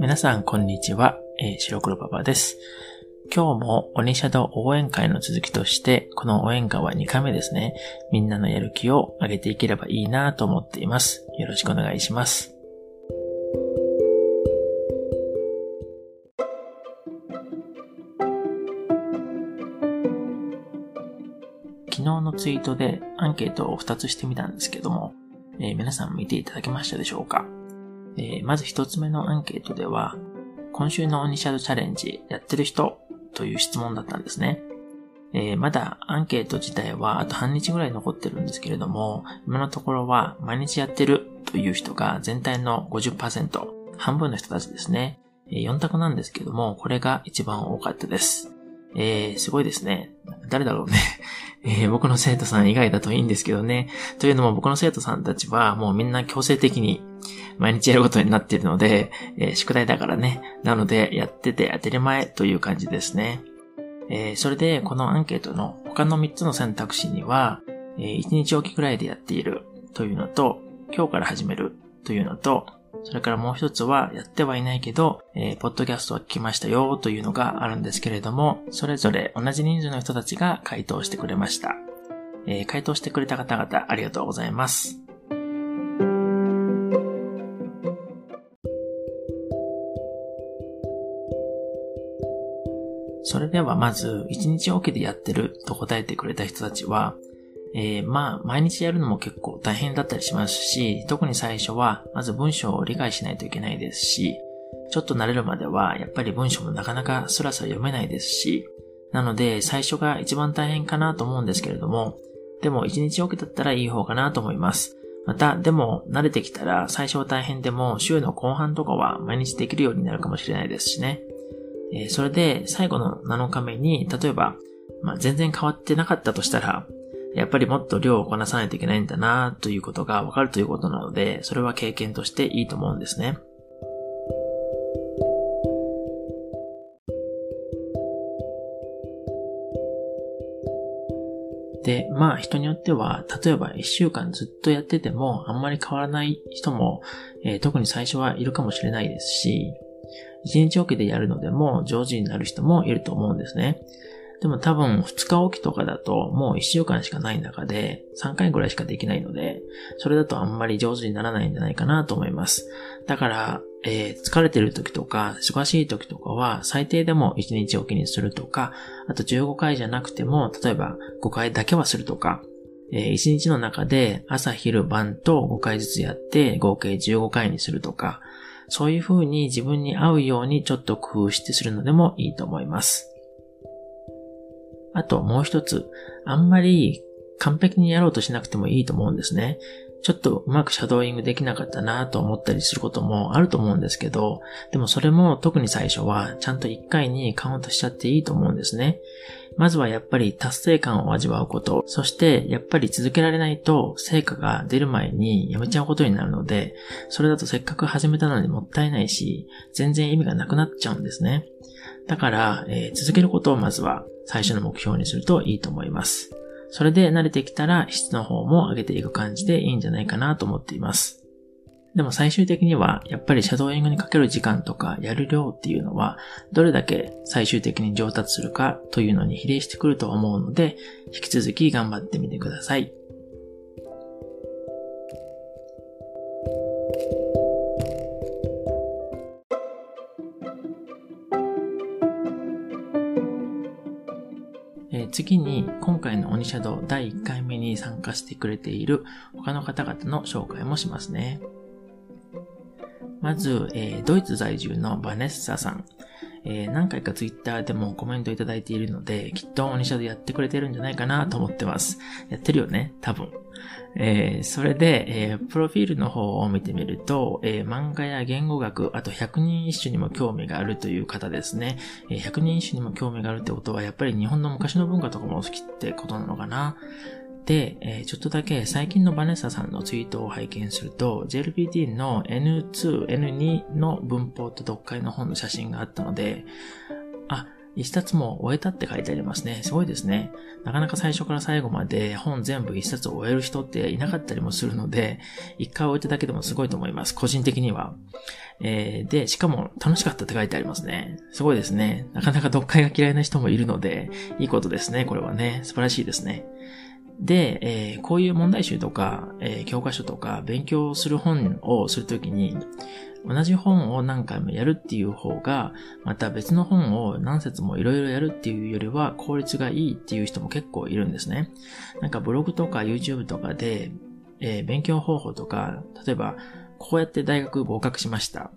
皆さん、こんにちは。えー、白黒パパです。今日も鬼シャドウ応援会の続きとして、この応援会は2回目ですね。みんなのやる気を上げていければいいなと思っています。よろしくお願いします。昨日のツイートでアンケートを2つしてみたんですけども、えー、皆さん見ていただけましたでしょうか？えー、まず一つ目のアンケートでは、今週のオニシャドチャレンジやってる人という質問だったんですね。えー、まだアンケート自体はあと半日ぐらい残ってるんですけれども、今のところは毎日やってるという人が全体の50%、半分の人たちですね。4択なんですけども、これが一番多かったです。えー、すごいですね。誰だろうね。えー、僕の生徒さん以外だといいんですけどね。というのも僕の生徒さんたちはもうみんな強制的に毎日やることになっているので、えー、宿題だからね。なので、やってて当たり前という感じですね。えー、それで、このアンケートの他の3つの選択肢には、えー、1日おきくらいでやっているというのと、今日から始めるというのと、それからもう一つは、やってはいないけど、えー、ポッドキャストは聞きましたよというのがあるんですけれども、それぞれ同じ人数の人たちが回答してくれました。えー、回答してくれた方々ありがとうございます。それではまず、1日おきでやってると答えてくれた人たちは、えー、まあ、毎日やるのも結構大変だったりしますし、特に最初は、まず文章を理解しないといけないですし、ちょっと慣れるまでは、やっぱり文章もなかなかスラスラ読めないですし、なので、最初が一番大変かなと思うんですけれども、でも1日おきだったらいい方かなと思います。また、でも、慣れてきたら、最初は大変でも、週の後半とかは毎日できるようになるかもしれないですしね。えー、それで、最後の7日目に、例えば、まあ、全然変わってなかったとしたら、やっぱりもっと量をこなさないといけないんだなということがわかるということなので、それは経験としていいと思うんですね。で、まあ人によっては、例えば1週間ずっとやっててもあんまり変わらない人も、えー、特に最初はいるかもしれないですし、1日おきでやるのでも上手になる人もいると思うんですね。でも多分2日おきとかだともう1週間しかない中で3回ぐらいしかできないので、それだとあんまり上手にならないんじゃないかなと思います。だから、えー、疲れてる時とか、忙しい時とかは最低でも1日おきにするとか、あと15回じゃなくても、例えば5回だけはするとか、えー、1日の中で朝昼晩と5回ずつやって合計15回にするとか、そういう風に自分に合うようにちょっと工夫してするのでもいいと思います。あともう一つ、あんまり完璧にやろうとしなくてもいいと思うんですね。ちょっとうまくシャドーイングできなかったなと思ったりすることもあると思うんですけど、でもそれも特に最初はちゃんと1回にカウントしちゃっていいと思うんですね。まずはやっぱり達成感を味わうこと、そしてやっぱり続けられないと成果が出る前にやめちゃうことになるので、それだとせっかく始めたのにもったいないし、全然意味がなくなっちゃうんですね。だから、えー、続けることをまずは最初の目標にするといいと思います。それで慣れてきたら質の方も上げていく感じでいいんじゃないかなと思っています。でも最終的には、やっぱりシャドーイングにかける時間とかやる量っていうのは、どれだけ最終的に上達するかというのに比例してくると思うので、引き続き頑張ってみてください。次に今回の鬼シャドウ第1回目に参加してくれている他の方々の紹介もしますね。まず、えー、ドイツ在住のバネッサさん。えー、何回かツイッターでもコメントいただいているので、きっと鬼シャドウやってくれてるんじゃないかなと思ってます。やってるよね多分。えー、それで、えー、プロフィールの方を見てみると、えー、漫画や言語学、あと百人一首にも興味があるという方ですね。えー、百人一首にも興味があるってことは、やっぱり日本の昔の文化とかも好きってことなのかな。で、えー、ちょっとだけ最近のバネッサさんのツイートを拝見すると、JLPT の N2、N2 の文法と読解の本の写真があったので、あ、一冊も終えたって書いてありますね。すごいですね。なかなか最初から最後まで本全部一冊を終える人っていなかったりもするので、一回終えただけでもすごいと思います。個人的には。えー、で、しかも楽しかったって書いてありますね。すごいですね。なかなか読解が嫌いな人もいるので、いいことですね。これはね。素晴らしいですね。で、えー、こういう問題集とか、えー、教科書とか勉強する本をするときに、同じ本を何回もやるっていう方が、また別の本を何冊もいろいろやるっていうよりは効率がいいっていう人も結構いるんですね。なんかブログとか YouTube とかで、えー、勉強方法とか、例えば、こうやって大学合格しました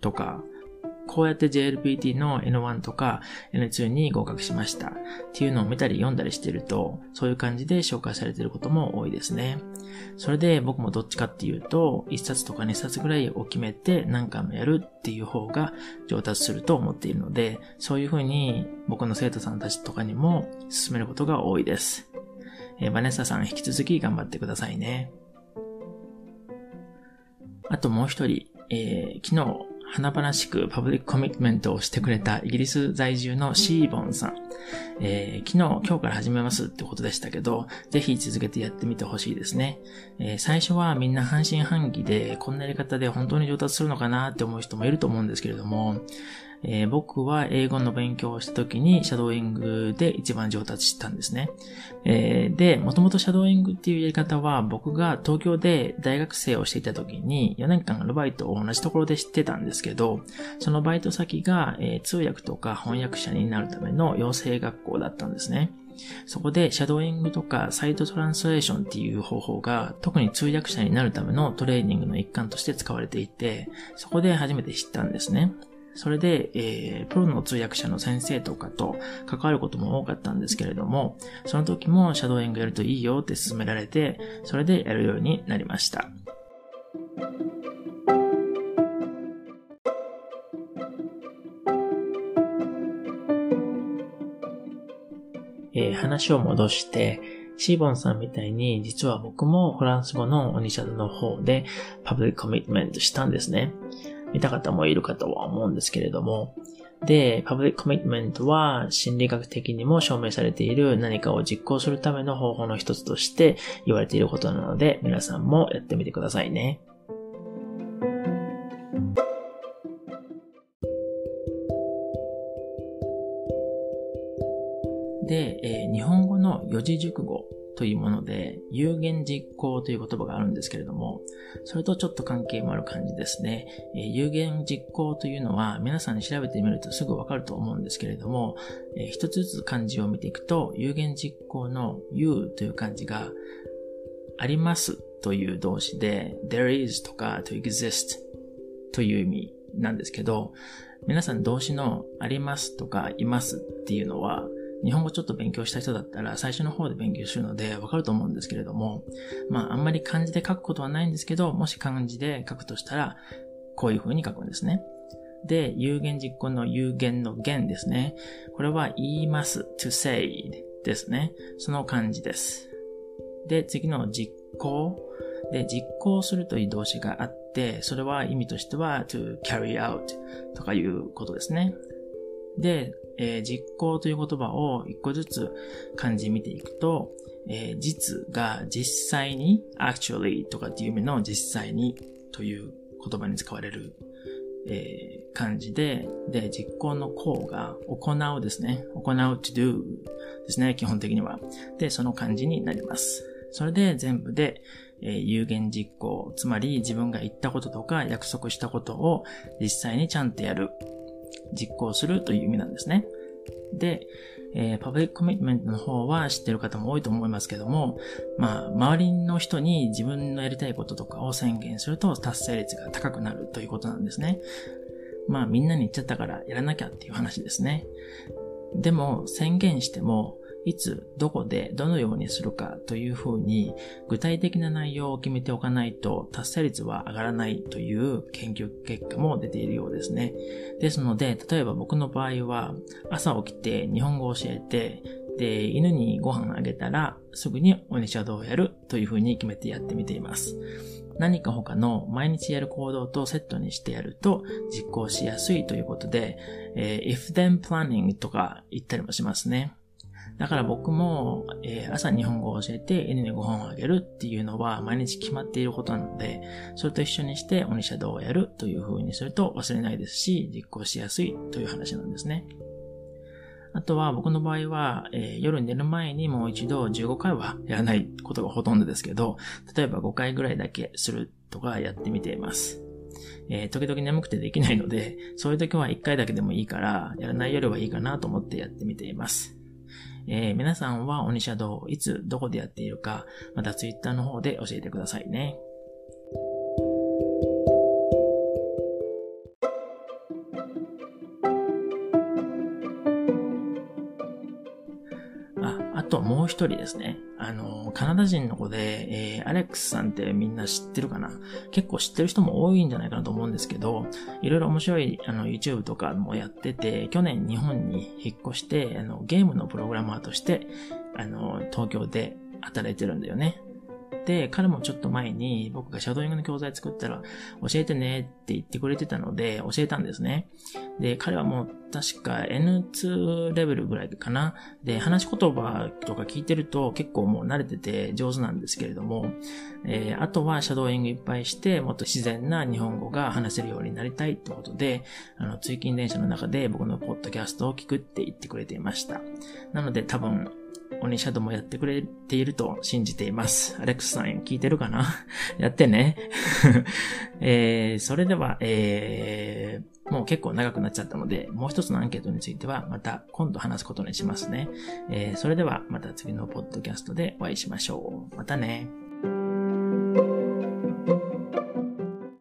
とか、こうやって JLPT の N1 とか N2 に合格しましたっていうのを見たり読んだりしてると、そういう感じで紹介されていることも多いですね。それで僕もどっちかっていうと、1冊とか2冊ぐらいを決めて何回もやるっていう方が上達すると思っているので、そういうふうに僕の生徒さんたちとかにも進めることが多いです。えー、バネッサさん引き続き頑張ってくださいね。あともう一人、えー、昨日華々しくパブリックコミットメントをしてくれたイギリス在住のシーボンさん。えー、昨日、今日から始めますってことでしたけど、ぜひ続けてやってみてほしいですね。えー、最初はみんな半信半疑で、こんなやり方で本当に上達するのかなって思う人もいると思うんですけれども、えー、僕は英語の勉強をした時にシャドーイングで一番上達したんですね。えー、で、もともとシャドーイングっていうやり方は僕が東京で大学生をしていた時に4年間アルバイトを同じところで知ってたんですけど、そのバイト先が、えー、通訳とか翻訳者になるための養成学校だったんですね。そこでシャドーイングとかサイトトランスレーションっていう方法が特に通訳者になるためのトレーニングの一環として使われていて、そこで初めて知ったんですね。それで、えー、プロの通訳者の先生とかと関わることも多かったんですけれども、その時もシャドーイングやるといいよって勧められて、それでやるようになりました。えー、話を戻して、シーボンさんみたいに、実は僕もフランス語のオニシャドの方でパブリックコミットメントしたんですね。見た方もいるかとは思うんですけれども、で、パブリックコミットメントは心理学的にも証明されている何かを実行するための方法の一つとして言われていることなので、皆さんもやってみてくださいね。で、えー、日本語の四字熟語というもので、有言実行という言葉があるんですけれども、それとちょっと関係もある感じですね。えー、有言実行というのは、皆さんに調べてみるとすぐわかると思うんですけれども、えー、一つずつ漢字を見ていくと、有言実行の有という漢字が、ありますという動詞で、there is とか to exist という意味なんですけど、皆さん動詞のありますとかいますっていうのは、日本語ちょっと勉強した人だったら最初の方で勉強するのでわかると思うんですけれども、まああんまり漢字で書くことはないんですけど、もし漢字で書くとしたら、こういう風に書くんですね。で、有言実行の有言の言ですね。これは言います to say ですね。その漢字です。で、次の実行。で、実行するという動詞があって、それは意味としては to carry out とかいうことですね。で、えー、実行という言葉を一個ずつ漢字見ていくと、えー、実が実際に actually とかっていう意味の実際にという言葉に使われる、えー、漢字で、で、実行の行が行うですね。行う to do ですね、基本的には。で、その漢字になります。それで全部で、えー、有言実行、つまり自分が言ったこととか約束したことを実際にちゃんとやる実行するという意味なんですね。で、えー、パブリックコミットメントの方は知ってる方も多いと思いますけども、まあ、周りの人に自分のやりたいこととかを宣言すると達成率が高くなるということなんですね。まあ、みんなに言っちゃったからやらなきゃっていう話ですね。でも、宣言しても、いつ、どこで、どのようにするかというふうに、具体的な内容を決めておかないと達成率は上がらないという研究結果も出ているようですね。ですので、例えば僕の場合は、朝起きて日本語を教えて、で、犬にご飯あげたら、すぐにオニシャドをやるというふうに決めてやってみています。何か他の毎日やる行動とセットにしてやると実行しやすいということで、えー、if then planning とか言ったりもしますね。だから僕も、えー、朝日本語を教えて犬にご飯をあげるっていうのは毎日決まっていることなので、それと一緒にして鬼シャドウをやるという風にすると忘れないですし、実行しやすいという話なんですね。あとは僕の場合は、えー、夜寝る前にもう一度15回はやらないことがほとんどですけど、例えば5回ぐらいだけするとかやってみています。えー、時々眠くてできないので、そういう時は1回だけでもいいから、やらないよりはいいかなと思ってやってみています。えー、皆さんは鬼シャドウをいつどこでやっているか、また Twitter の方で教えてくださいね。もう一人ですね。あの、カナダ人の子で、えー、アレックスさんってみんな知ってるかな？結構知ってる人も多いんじゃないかなと思うんですけど、いろいろ面白いあの YouTube とかもやってて、去年日本に引っ越して、あの、ゲームのプログラマーとして、あの、東京で働いてるんだよね。で、彼もちょっと前に僕がシャドーイングの教材作ったら教えてねって言ってくれてたので教えたんですね。で、彼はもう確か N2 レベルぐらいかな。で、話し言葉とか聞いてると結構もう慣れてて上手なんですけれども、えー、あとはシャドーイングいっぱいしてもっと自然な日本語が話せるようになりたいってことで、あの、通勤電車の中で僕のポッドキャストを聞くって言ってくれていました。なので多分オニシャドウもやってくれていると信じています。アレックスさん聞いてるかな？やってね。えー、それでは、えー、もう結構長くなっちゃったので、もう一つのアンケートについてはまた今度話すことにしますね。えー、それではまた次のポッドキャストでお会いしましょう。またね。